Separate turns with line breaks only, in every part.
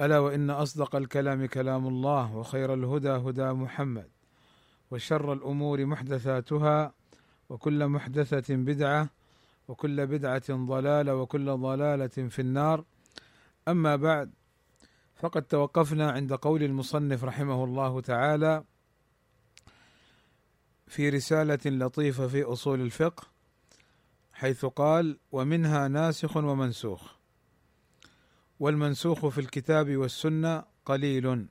ألا وإن أصدق الكلام كلام الله وخير الهدى هدى محمد وشر الأمور محدثاتها وكل محدثة بدعة وكل بدعة ضلالة وكل ضلالة في النار. أما بعد فقد توقفنا عند قول المصنف رحمه الله تعالى في رسالة لطيفة في أصول الفقه حيث قال ومنها ناسخ ومنسوخ. والمنسوخ في الكتاب والسنة قليل.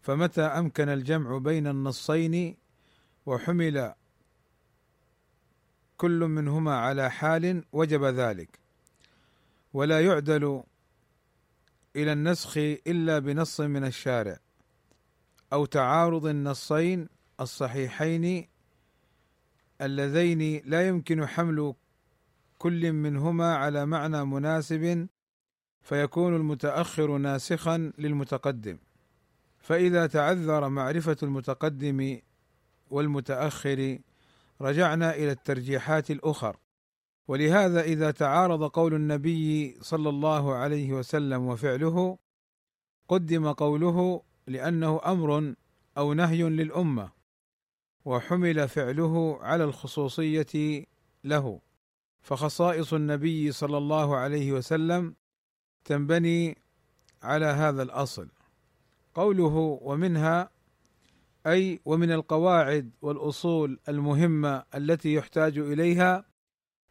فمتى أمكن الجمع بين النصين وحمل كل منهما على حال وجب ذلك؟ ولا يعدل إلى النسخ إلا بنص من الشارع أو تعارض النصين الصحيحين اللذين لا يمكن حمل كل منهما على معنى مناسب فيكون المتأخر ناسخا للمتقدم. فإذا تعذر معرفة المتقدم والمتأخر رجعنا إلى الترجيحات الأخر. ولهذا إذا تعارض قول النبي صلى الله عليه وسلم وفعله قدم قوله لأنه أمر أو نهي للأمة وحمل فعله على الخصوصية له. فخصائص النبي صلى الله عليه وسلم تنبني على هذا الأصل. قوله ومنها أي ومن القواعد والأصول المهمة التي يحتاج إليها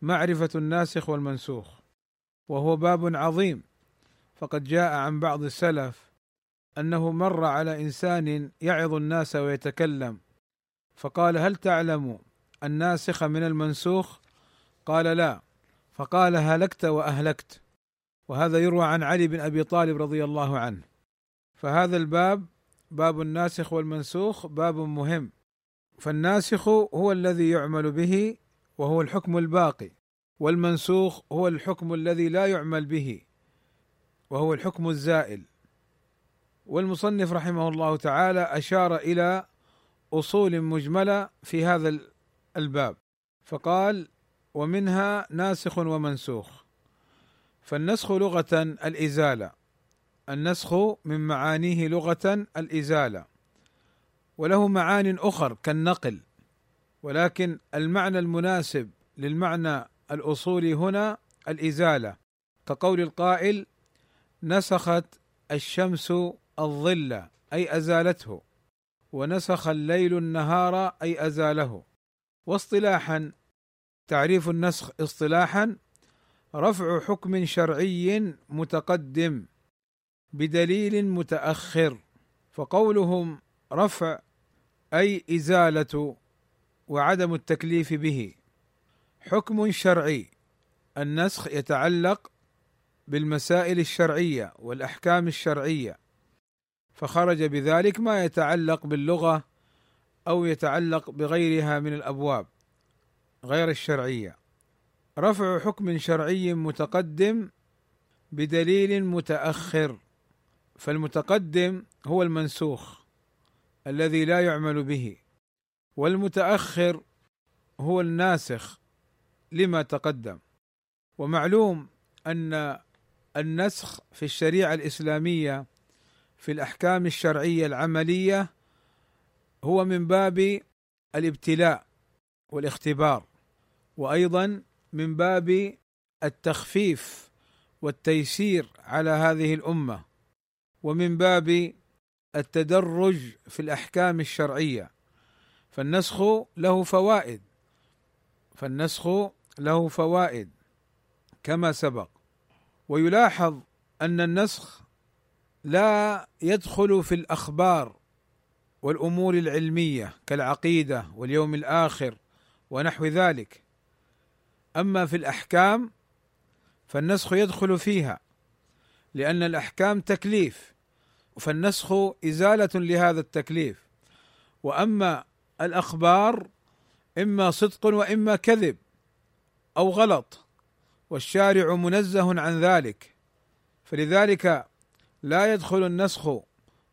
معرفة الناسخ والمنسوخ وهو باب عظيم. فقد جاء عن بعض السلف أنه مر على إنسان يعظ الناس ويتكلم فقال هل تعلم الناسخ من المنسوخ؟ قال لا. فقال هلكت وأهلكت. وهذا يروى عن علي بن أبي طالب رضي الله عنه. فهذا الباب باب الناسخ والمنسوخ باب مهم. فالناسخ هو الذي يعمل به وهو الحكم الباقي والمنسوخ هو الحكم الذي لا يعمل به وهو الحكم الزائل. والمصنف رحمه الله تعالى أشار إلى أصول مجملة في هذا الباب. فقال ومنها ناسخ ومنسوخ. فالنسخ لغة الإزالة. النسخ من معانيه لغة الإزالة. وله معان أخر كالنقل. ولكن المعنى المناسب للمعنى الأصولي هنا الإزالة. كقول القائل نسخت الشمس الظل أي أزالته. ونسخ الليل النهار أي أزاله. واصطلاحا تعريف النسخ اصطلاحا رفع حكم شرعي متقدم بدليل متأخر فقولهم رفع أي إزالة وعدم التكليف به. حكم شرعي النسخ يتعلق بالمسائل الشرعية والأحكام الشرعية فخرج بذلك ما يتعلق باللغة أو يتعلق بغيرها من الأبواب غير الشرعية. رفع حكم شرعي متقدم بدليل متأخر فالمتقدم هو المنسوخ الذي لا يعمل به والمتأخر هو الناسخ لما تقدم. ومعلوم أن النسخ في الشريعة الإسلامية في الأحكام الشرعية العملية هو من باب الابتلاء والاختبار وأيضا من باب التخفيف والتيسير على هذه الأمة ومن باب التدرج في الأحكام الشرعية. فالنسخ له فوائد فالنسخ له فوائد كما سبق. ويلاحظ أن النسخ لا يدخل في الأخبار والأمور العلمية كالعقيدة واليوم الآخر ونحو ذلك. أما في الأحكام فالنسخ يدخل فيها لأن الأحكام تكليف فالنسخ إزالة لهذا التكليف. وأما الأخبار إما صدق وإما كذب أو غلط والشارع منزه عن ذلك. فلذلك لا يدخل النسخ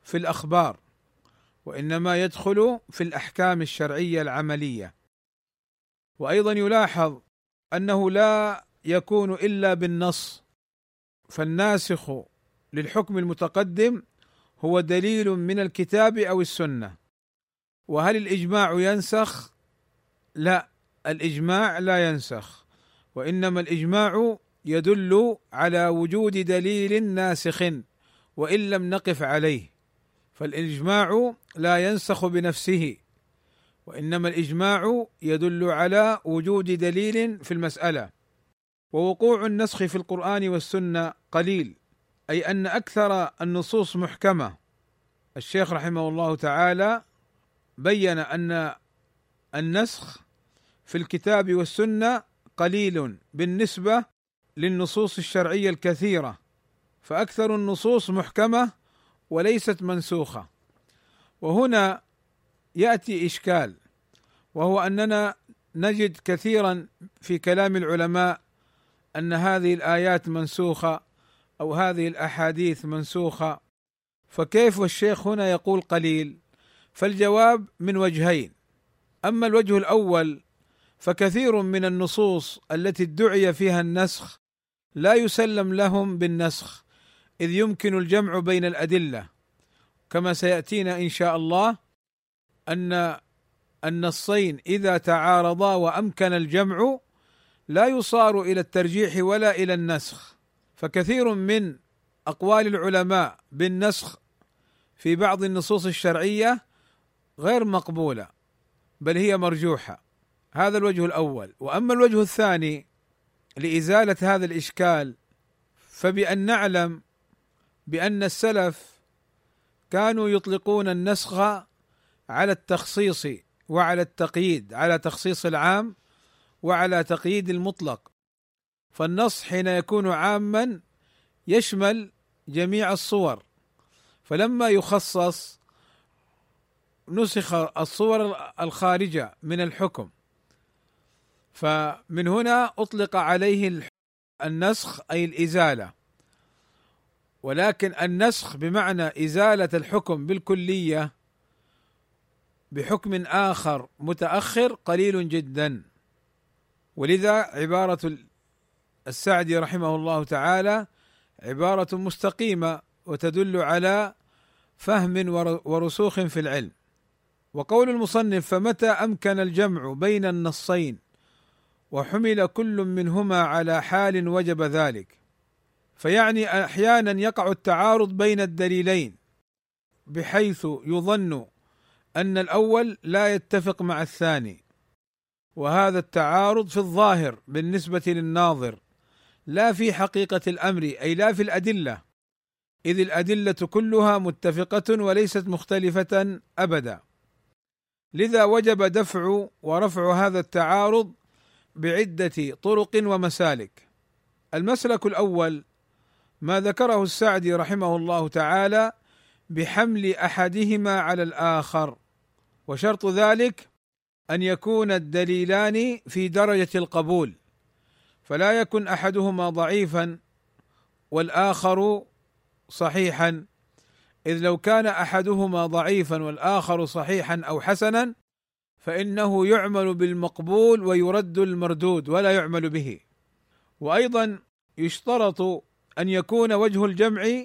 في الأخبار وإنما يدخل في الأحكام الشرعية العملية. وأيضا يلاحظ أنه لا يكون إلا بالنص. فالناسخ للحكم المتقدم هو دليل من الكتاب أو السنة. وهل الإجماع ينسخ؟ لا الإجماع لا ينسخ. وإنما الإجماع يدل على وجود دليل ناسخ وإن لم نقف عليه. فالإجماع لا ينسخ بنفسه. وإنما الإجماع يدل على وجود دليل في المسألة. ووقوع النسخ في القرآن والسنة قليل أي أن أكثر النصوص محكمة. الشيخ رحمه الله تعالى بين أن النسخ في الكتاب والسنة قليل بالنسبة للنصوص الشرعية الكثيرة فأكثر النصوص محكمة وليست منسوخة. وهنا يأتي إشكال وهو أننا نجد كثيرا في كلام العلماء أن هذه الآيات منسوخة أو هذه الأحاديث منسوخة. فكيف والشيخ هنا يقول قليل؟ فالجواب من وجهين. أما الوجه الأول فكثير من النصوص التي ادعي فيها النسخ لا يسلم لهم بالنسخ إذ يمكن الجمع بين الأدلة كما سيأتينا إن شاء الله. أن النصين إذا تعارضا وأمكن الجمع لا يصار إلى الترجيح ولا إلى النسخ. فكثير من أقوال العلماء بالنسخ في بعض النصوص الشرعية غير مقبولة بل هي مرجوحة. هذا الوجه الأول. وأما الوجه الثاني لإزالة هذا الإشكال فبأن نعلم بأن السلف كانوا يطلقون النسخ على التخصيص وعلى التقييد على تخصيص العام وعلى تقييد المطلق. فالنص حين يكون عاما يشمل جميع الصور. فلما يخصص نسخ الصور الخارجة من الحكم. فمن هنا أطلق عليه النسخ أي الإزالة. ولكن النسخ بمعنى إزالة الحكم بالكلية بحكم آخر متأخر قليل جدا. ولذا عبارة السعدي رحمه الله تعالى عبارة مستقيمة وتدل على فهم ورسوخ في العلم. وقول المصنف فمتى أمكن الجمع بين النصين؟ وحمل كل منهما على حال وجب ذلك. فيعني أحيانا يقع التعارض بين الدليلين بحيث يظن أن الأول لا يتفق مع الثاني وهذا التعارض في الظاهر بالنسبة للناظر لا في حقيقة الأمر أي لا في الأدلة إذ الأدلة كلها متفقة وليست مختلفة أبدا. لذا وجب دفع ورفع هذا التعارض بعدة طرق ومسالك. المسلك الأول ما ذكره السعدي رحمه الله تعالى بحمل أحدهما على الآخر. وشرط ذلك أن يكون الدليلان في درجة القبول فلا يكن أحدهما ضعيفا والآخر صحيحا. إذ لو كان أحدهما ضعيفا والآخر صحيحا أو حسنا فإنه يعمل بالمقبول ويرد المردود ولا يعمل به. وأيضا يشترط أن يكون وجه الجمع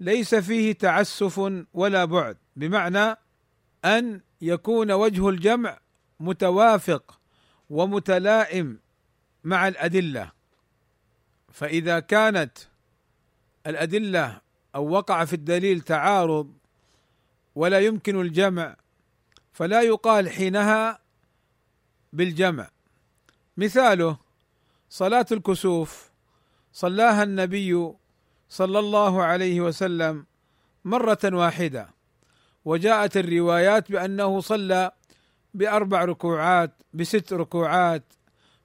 ليس فيه تعسف ولا بعد بمعنى أن يكون وجه الجمع متوافق ومتلائم مع الأدلة. فإذا كانت الأدلة أو وقع في الدليل تعارض ولا يمكن الجمع فلا يقال حينها بالجمع. مثاله صلاة الكسوف صلاها النبي صلى الله عليه وسلم مرة واحدة. وجاءت الروايات بأنه صلى بأربع ركوعات بست ركوعات.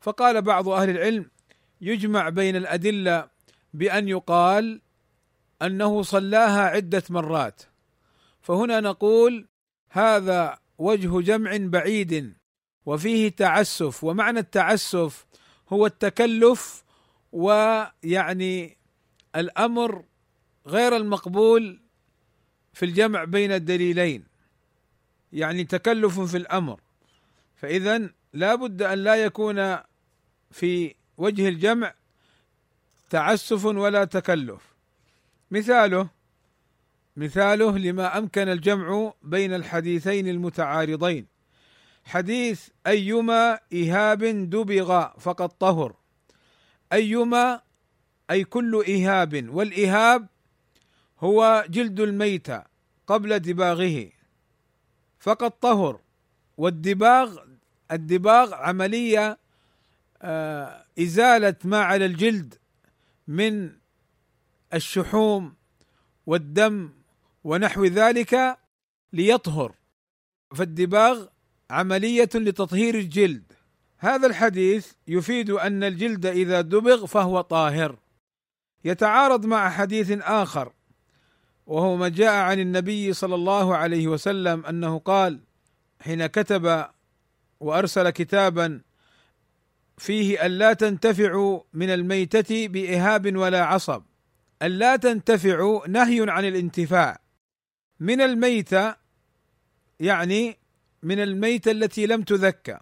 فقال بعض أهل العلم يجمع بين الأدلة بأن يقال أنه صلاها عدة مرات. فهنا نقول هذا وجه جمع بعيد وفيه تعسف ومعنى التعسف هو التكلف ويعني الأمر غير المقبول في الجمع بين الدليلين يعني تكلف في الأمر. فاذا لا بد أن لا يكون في وجه الجمع تعسف ولا تكلف. مثاله مثاله لما أمكن الجمع بين الحديثين المتعارضين. حديث أيما ايهاب دبغ فقد طهر. أيما أي كل ايهاب والايهاب هو جلد الميتة قبل دباغه. فقد طهر. والدباغ الدباغ عملية آه، إزالة ما على الجلد من الشحوم والدم ونحو ذلك ليطهر. فالدباغ عملية لتطهير الجلد. هذا الحديث يفيد أن الجلد إذا دبغ فهو طاهر. يتعارض مع حديث آخر وهو ما جاء عن النبي صلى الله عليه وسلم أنه قال حين كتب وأرسل كتابا فيه الا تنتفعوا من الميتة بإهاب ولا عصب الا تنتفعوا نهي عن الانتفاع. من الميتة يعني من الميتة التي لم تذكى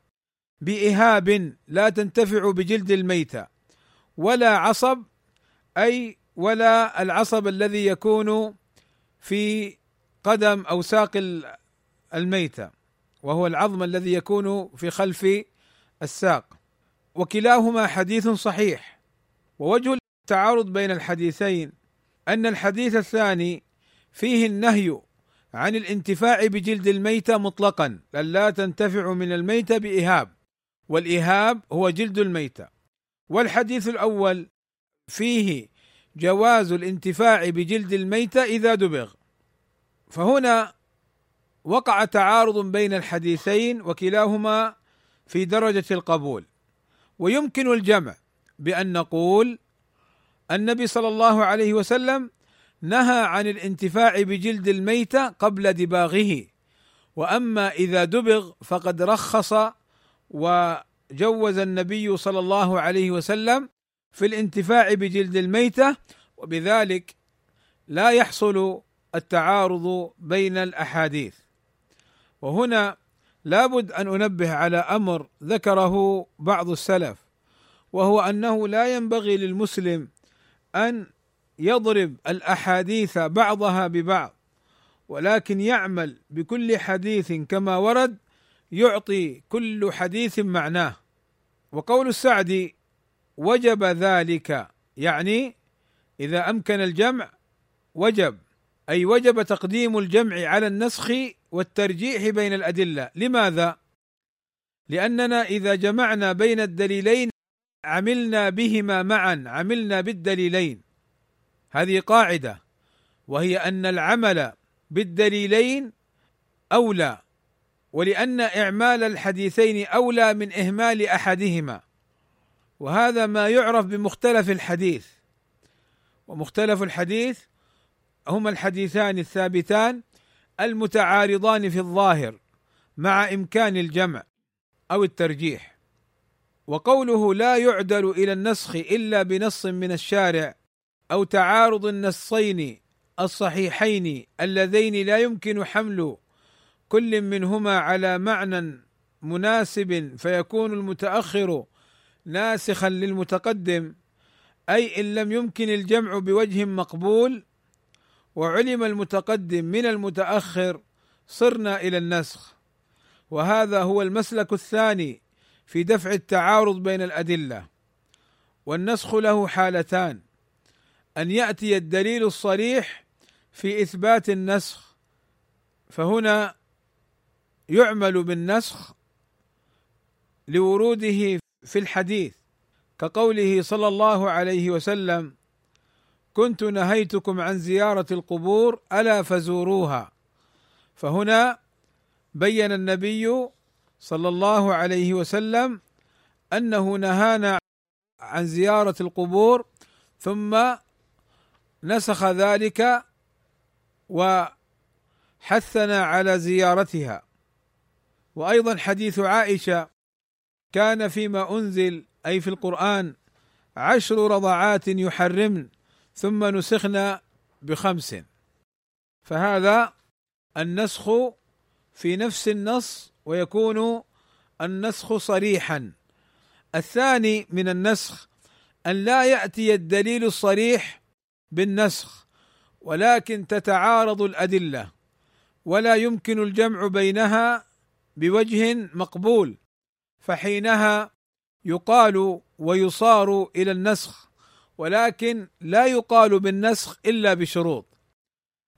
بإهاب لا تنتفع بجلد الميتة ولا عصب أي ولا العصب الذي يكون في قدم أو ساق الميتة وهو العظم الذي يكون في خلف الساق. وكلاهما حديث صحيح. ووجه التعارض بين الحديثين أن الحديث الثاني فيه النهي عن الانتفاع بجلد الميتة مطلقا لا تنتفع من الميتة بإهاب. والإهاب هو جلد الميتة. والحديث الأول فيه جواز الانتفاع بجلد الميتة إذا دبغ. فهنا وقع تعارض بين الحديثين وكلاهما في درجة القبول. ويمكن الجمع بأن نقول النبي صلى الله عليه وسلم نهى عن الانتفاع بجلد الميتة قبل دباغه وأما إذا دبغ فقد رخص وجوز النبي صلى الله عليه وسلم في الانتفاع بجلد الميتة وبذلك لا يحصل التعارض بين الأحاديث. وهنا لابد أن أنبه على أمر ذكره بعض السلف وهو أنه لا ينبغي للمسلم أن يضرب الأحاديث بعضها ببعض ولكن يعمل بكل حديث كما ورد يعطي كل حديث معناه. وقول السعدي وجب ذلك. يعني إذا أمكن الجمع وجب. أي وجب تقديم الجمع على النسخ والترجيح بين الأدلة. لماذا؟ لأننا إذا جمعنا بين الدليلين عملنا بهما معا. عملنا بالدليلين. هذه قاعدة. وهي أن العمل بالدليلين أولى. ولأن إعمال الحديثين أولى من إهمال أحدهما. وهذا ما يعرف بمختلف الحديث. ومختلف الحديث هما الحديثان الثابتان المتعارضان في الظاهر مع إمكان الجمع أو الترجيح. وقوله لا يعدل إلى النسخ إلا بنص من الشارع أو تعارض النصين الصحيحين اللذين لا يمكن حمل كل منهما على معنى مناسب فيكون المتأخر ناسخا للمتقدم أي إن لم يمكن الجمع بوجه مقبول وعلم المتقدم من المتأخر صرنا إلى النسخ. وهذا هو المسلك الثاني في دفع التعارض بين الأدلة. والنسخ له حالتان. أن يأتي الدليل الصريح في إثبات النسخ فهنا يعمل بالنسخ لوروده في الحديث كقوله صلى الله عليه وسلم كنت نهيتكم عن زيارة القبور ألا فزوروها. فهنا بين النبي صلى الله عليه وسلم أنه نهانا عن زيارة القبور ثم نسخ ذلك وحثنا على زيارتها. وأيضا حديث عائشة كان فيما أنزل أي في القرآن عشر رضعات يحرمن ثم نسخنا بخمس. فهذا النسخ في نفس النص ويكون النسخ صريحا. الثاني من النسخ أن لا يأتي الدليل الصريح بالنسخ ولكن تتعارض الأدلة ولا يمكن الجمع بينها بوجه مقبول. فحينها يقال ويصار إلى النسخ ولكن لا يقال بالنسخ إلا بشروط.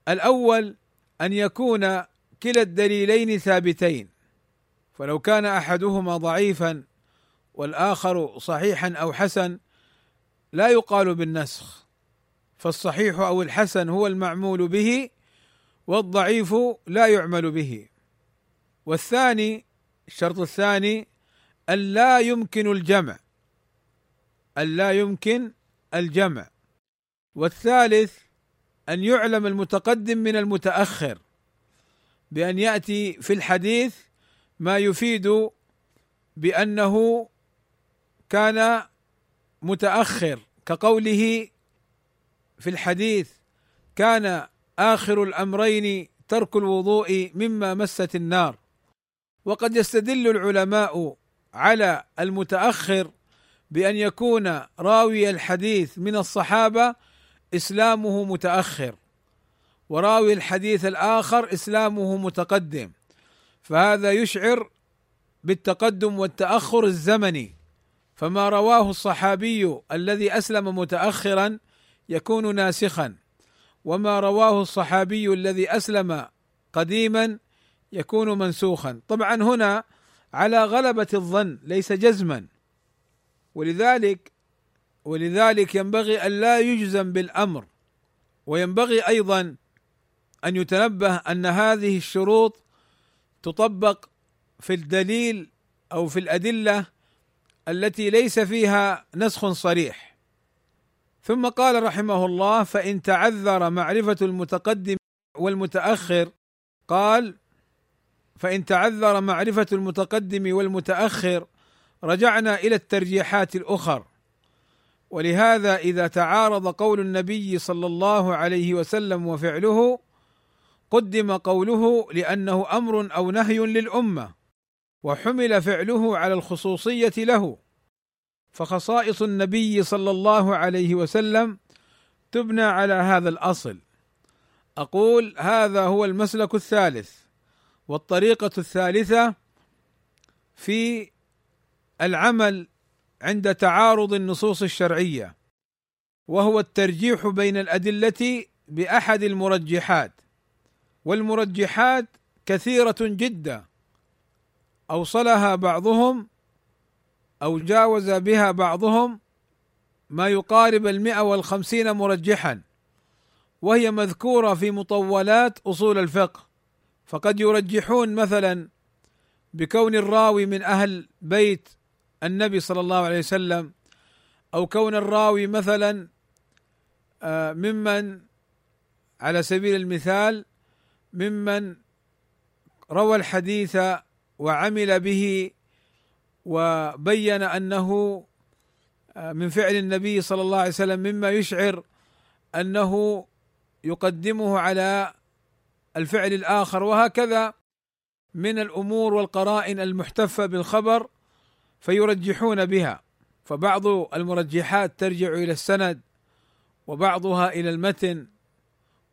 الأول أن يكون كلا الدليلين ثابتين فلو كان أحدهما ضعيفا والآخر صحيحا أو حسن لا يقال بالنسخ. فالصحيح أو الحسن هو المعمول به والضعيف لا يعمل به. والثاني الشرط الثاني لا يمكن الجمع. لا يمكن الجمع. والثالث أن يعلم المتقدم من المتأخر. بأن يأتي في الحديث ما يفيد بأنه كان متأخر. كقوله في الحديث كان آخر الأمرين ترك الوضوء مما مست النار. وقد يستدل العلماء على المتأخر بأن يكون راوي الحديث من الصحابة إسلامه متأخر وراوي الحديث الآخر إسلامه متقدم. فهذا يشعر بالتقدم والتأخر الزمني. فما رواه الصحابي الذي أسلم متاخرا يكون ناسخا وما رواه الصحابي الذي أسلم قديما يكون منسوخا. طبعا هنا على غلبة الظن ليس جزما. ولذلك ولذلك ينبغي أن لا يجزم بالأمر. وينبغي أيضا أن يتنبه أن هذه الشروط تطبق في الدليل أو في الأدلة التي ليس فيها نسخ صريح. ثم قال رحمه الله فإن تعذر معرفة المتقدم والمتأخر قال فإن تعذر معرفة المتقدم والمتأخر رجعنا إلى الترجيحات الأخر. ولهذا إذا تعارض قول النبي صلى الله عليه وسلم وفعله قدم قوله لأنه أمر أو نهي للأمة وحمل فعله على الخصوصية له. فخصائص النبي صلى الله عليه وسلم تبنى على هذا الأصل. أقول هذا هو المسلك الثالث. والطريقة الثالثة في العمل عند تعارض النصوص الشرعية وهو الترجيح بين الأدلة بأحد المرجحات. والمرجحات كثيرة جدا أوصلها بعضهم أو جاوز بها بعضهم ما يقارب المئة والخمسين مرجحا وهي مذكورة في مطولات أصول الفقه. فقد يرجحون مثلا بكون الراوي من أهل بيت النبي صلى الله عليه وسلم أو كون الراوي مثلا آه، ممن على سبيل المثال ممن روى الحديث وعمل به وبين أنه آه، من فعل النبي صلى الله عليه وسلم مما يشعر أنه يقدمه على الفعل الآخر وهكذا من الأمور والقرائن المحتفة بالخبر فيرجحون بها. فبعض المرجحات ترجع إلى السند وبعضها إلى المتن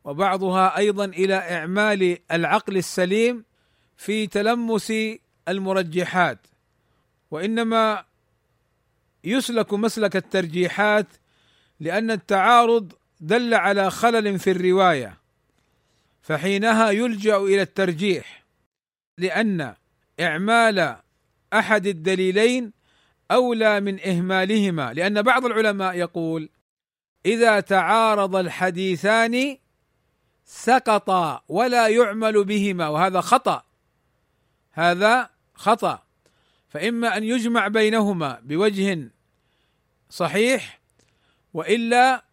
وبعضها أيضا إلى إعمال العقل السليم في تلمس المرجحات. وإنما يسلك مسلك الترجيحات لأن التعارض دل على خلل في الرواية. فحينها يلجأ إلى الترجيح لأن إعمال أحد الدليلين أولى من إهمالهما. لأن بعض العلماء يقول إذا تعارض الحديثان سقطا ولا يعمل بهما وهذا خطأ هذا خطأ. فإما أن يجمع بينهما بوجه صحيح وإلا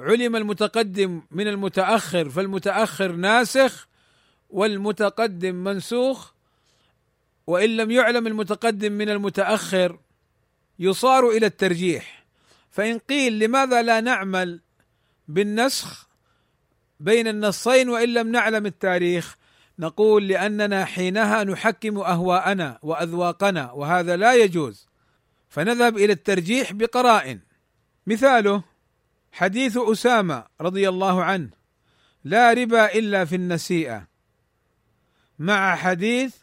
علم المتقدم من المتأخر فالمتأخر ناسخ والمتقدم منسوخ وإن لم يعلم المتقدم من المتأخر يصار إلى الترجيح. فإن قيل لماذا لا نعمل بالنسخ بين النصين وإن لم نعلم التاريخ نقول لأننا حينها نحكم أهواءنا وأذواقنا وهذا لا يجوز. فنذهب إلى الترجيح بقرائن مثاله حديث أسامة رضي الله عنه لا ربا إلا في النسيئة. مع حديث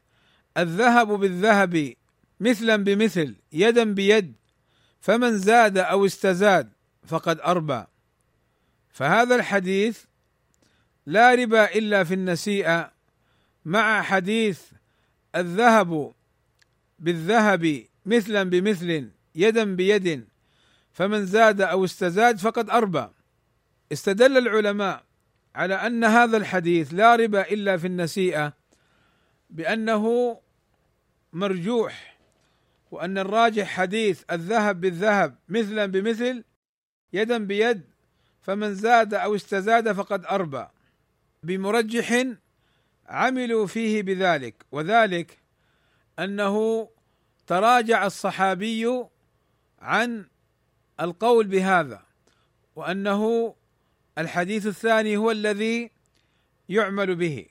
الذهب بالذهب مثلا بمثل يدا بيد فمن زاد أو استزاد فقد أربى. فهذا الحديث لا ربا إلا في النسيئة. مع حديث الذهب بالذهب مثلا بمثل يدا بيد فمن زاد أو استزاد فقد أربى. استدل العلماء على أن هذا الحديث لا ربا إلا في النسيئة بأنه مرجوح وأن الراجح حديث الذهب بالذهب مثلا بمثل يدا بيد فمن زاد أو استزاد فقد أربى. بمرجح عملوا فيه بذلك وذلك أنه تراجع الصحابي عن القول بهذا وأنه الحديث الثاني هو الذي يعمل به.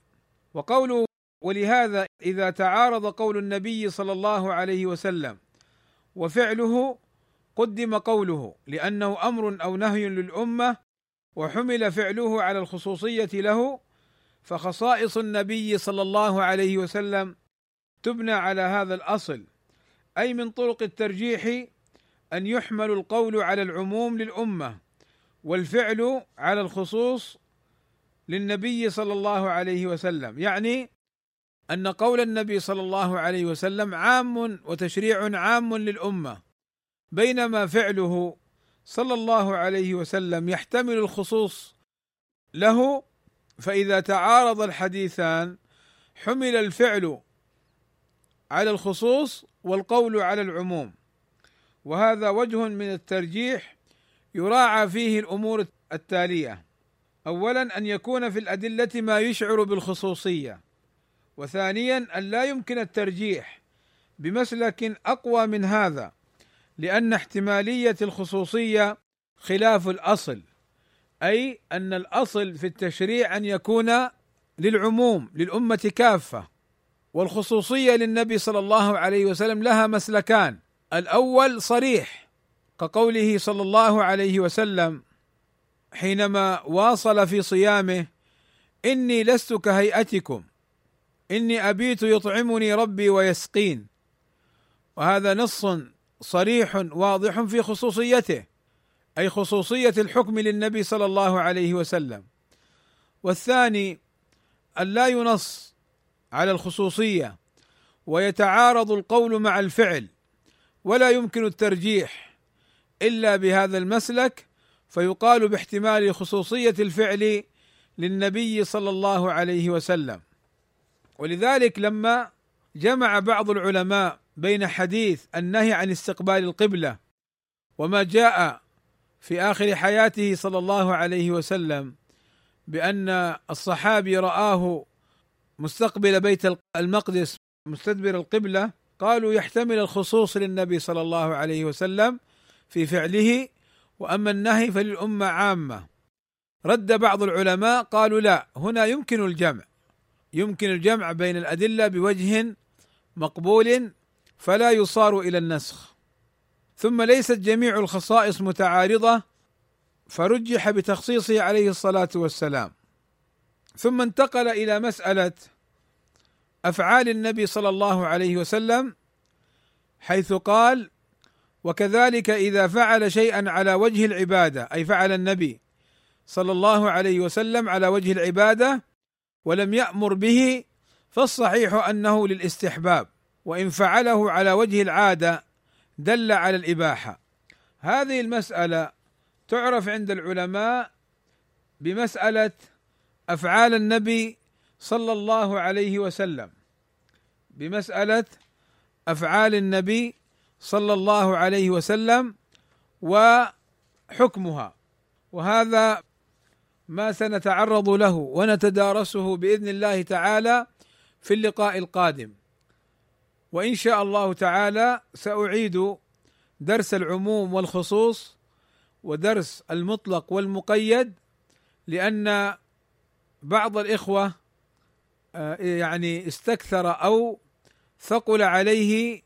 وقوله ولهذا إذا تعارض قول النبي صلى الله عليه وسلم وفعله قدم قوله لأنه أمر أو نهي للأمة وحمل فعله على الخصوصية له فخصائص النبي صلى الله عليه وسلم تبنى على هذا الأصل أي من طرق الترجيح أن يحمل القول على العموم للأمة والفعل على الخصوص للنبي صلى الله عليه وسلم. يعني أن قول النبي صلى الله عليه وسلم عام وتشريع عام للأمة بينما فعله صلى الله عليه وسلم يحتمل الخصوص له فإذا تعارض الحديثان حمل الفعل على الخصوص والقول على العموم. وهذا وجه من الترجيح يراعى فيه الأمور التالية. اولا أن يكون في الأدلة ما يشعر بالخصوصية. وثانيا أن لا يمكن الترجيح بمسلك أقوى من هذا لأن احتمالية الخصوصية خلاف الأصل أي أن الأصل في التشريع أن يكون للعموم للأمة كافة والخصوصية للنبي صلى الله عليه وسلم لها مسلكان. الأول صريح كقوله صلى الله عليه وسلم حينما واصل في صيامه إني لست كهيئتكم إني أبيت يطعمني ربي ويسقين. وهذا نص صريح واضح في خصوصيته أي خصوصية الحكم للنبي صلى الله عليه وسلم. والثاني أن لا ينص على الخصوصية ويتعارض القول مع الفعل. ولا يمكن الترجيح إلا بهذا المسلك فيقال باحتمال خصوصية الفعل للنبي صلى الله عليه وسلم. ولذلك لما جمع بعض العلماء بين حديث النهي عن استقبال القبلة وما جاء في آخر حياته صلى الله عليه وسلم بأن الصحابي رآه مستقبل بيت المقدس مستدبر القبلة قالوا يحتمل الخصوص للنبي صلى الله عليه وسلم في فعله وأما النهي فللأمة عامة. رد بعض العلماء قالوا لا هنا يمكن الجمع. يمكن الجمع بين الأدلة بوجه مقبول فلا يصار إلى النسخ. ثم ليست جميع الخصائص متعارضة فرجح بتخصيصه عليه الصلاة والسلام. ثم انتقل إلى مسألة أفعال النبي صلى الله عليه وسلم حيث قال وكذلك إذا فعل شيئا على وجه العبادة أي فعل النبي صلى الله عليه وسلم على وجه العبادة ولم يأمر به فالصحيح أنه للاستحباب وإن فعله على وجه العادة دل على الإباحة. هذه المسألة تعرف عند العلماء بمسألة أفعال النبي صلى الله عليه وسلم بمسألة أفعال النبي صلى الله عليه وسلم وحكمها. وهذا ما سنتعرض له ونتدارسه بإذن الله تعالى في اللقاء القادم. وإن شاء الله تعالى سأعيد درس العموم والخصوص ودرس المطلق والمقيد لأن بعض الإخوة يعني استكثر أو ثقل عليه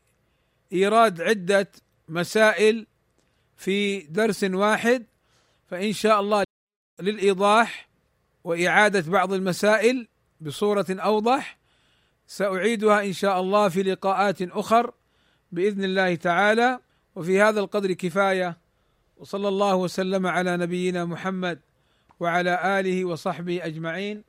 إيراد عدة مسائل في درس واحد فإن شاء الله للإيضاح وإعادة بعض المسائل بصورة أوضح. سأعيدها إن شاء الله في لقاءات أخر بإذن الله تعالى. وفي هذا القدر كفاية وصلى الله وسلم على نبينا محمد وعلى آله وصحبه أجمعين.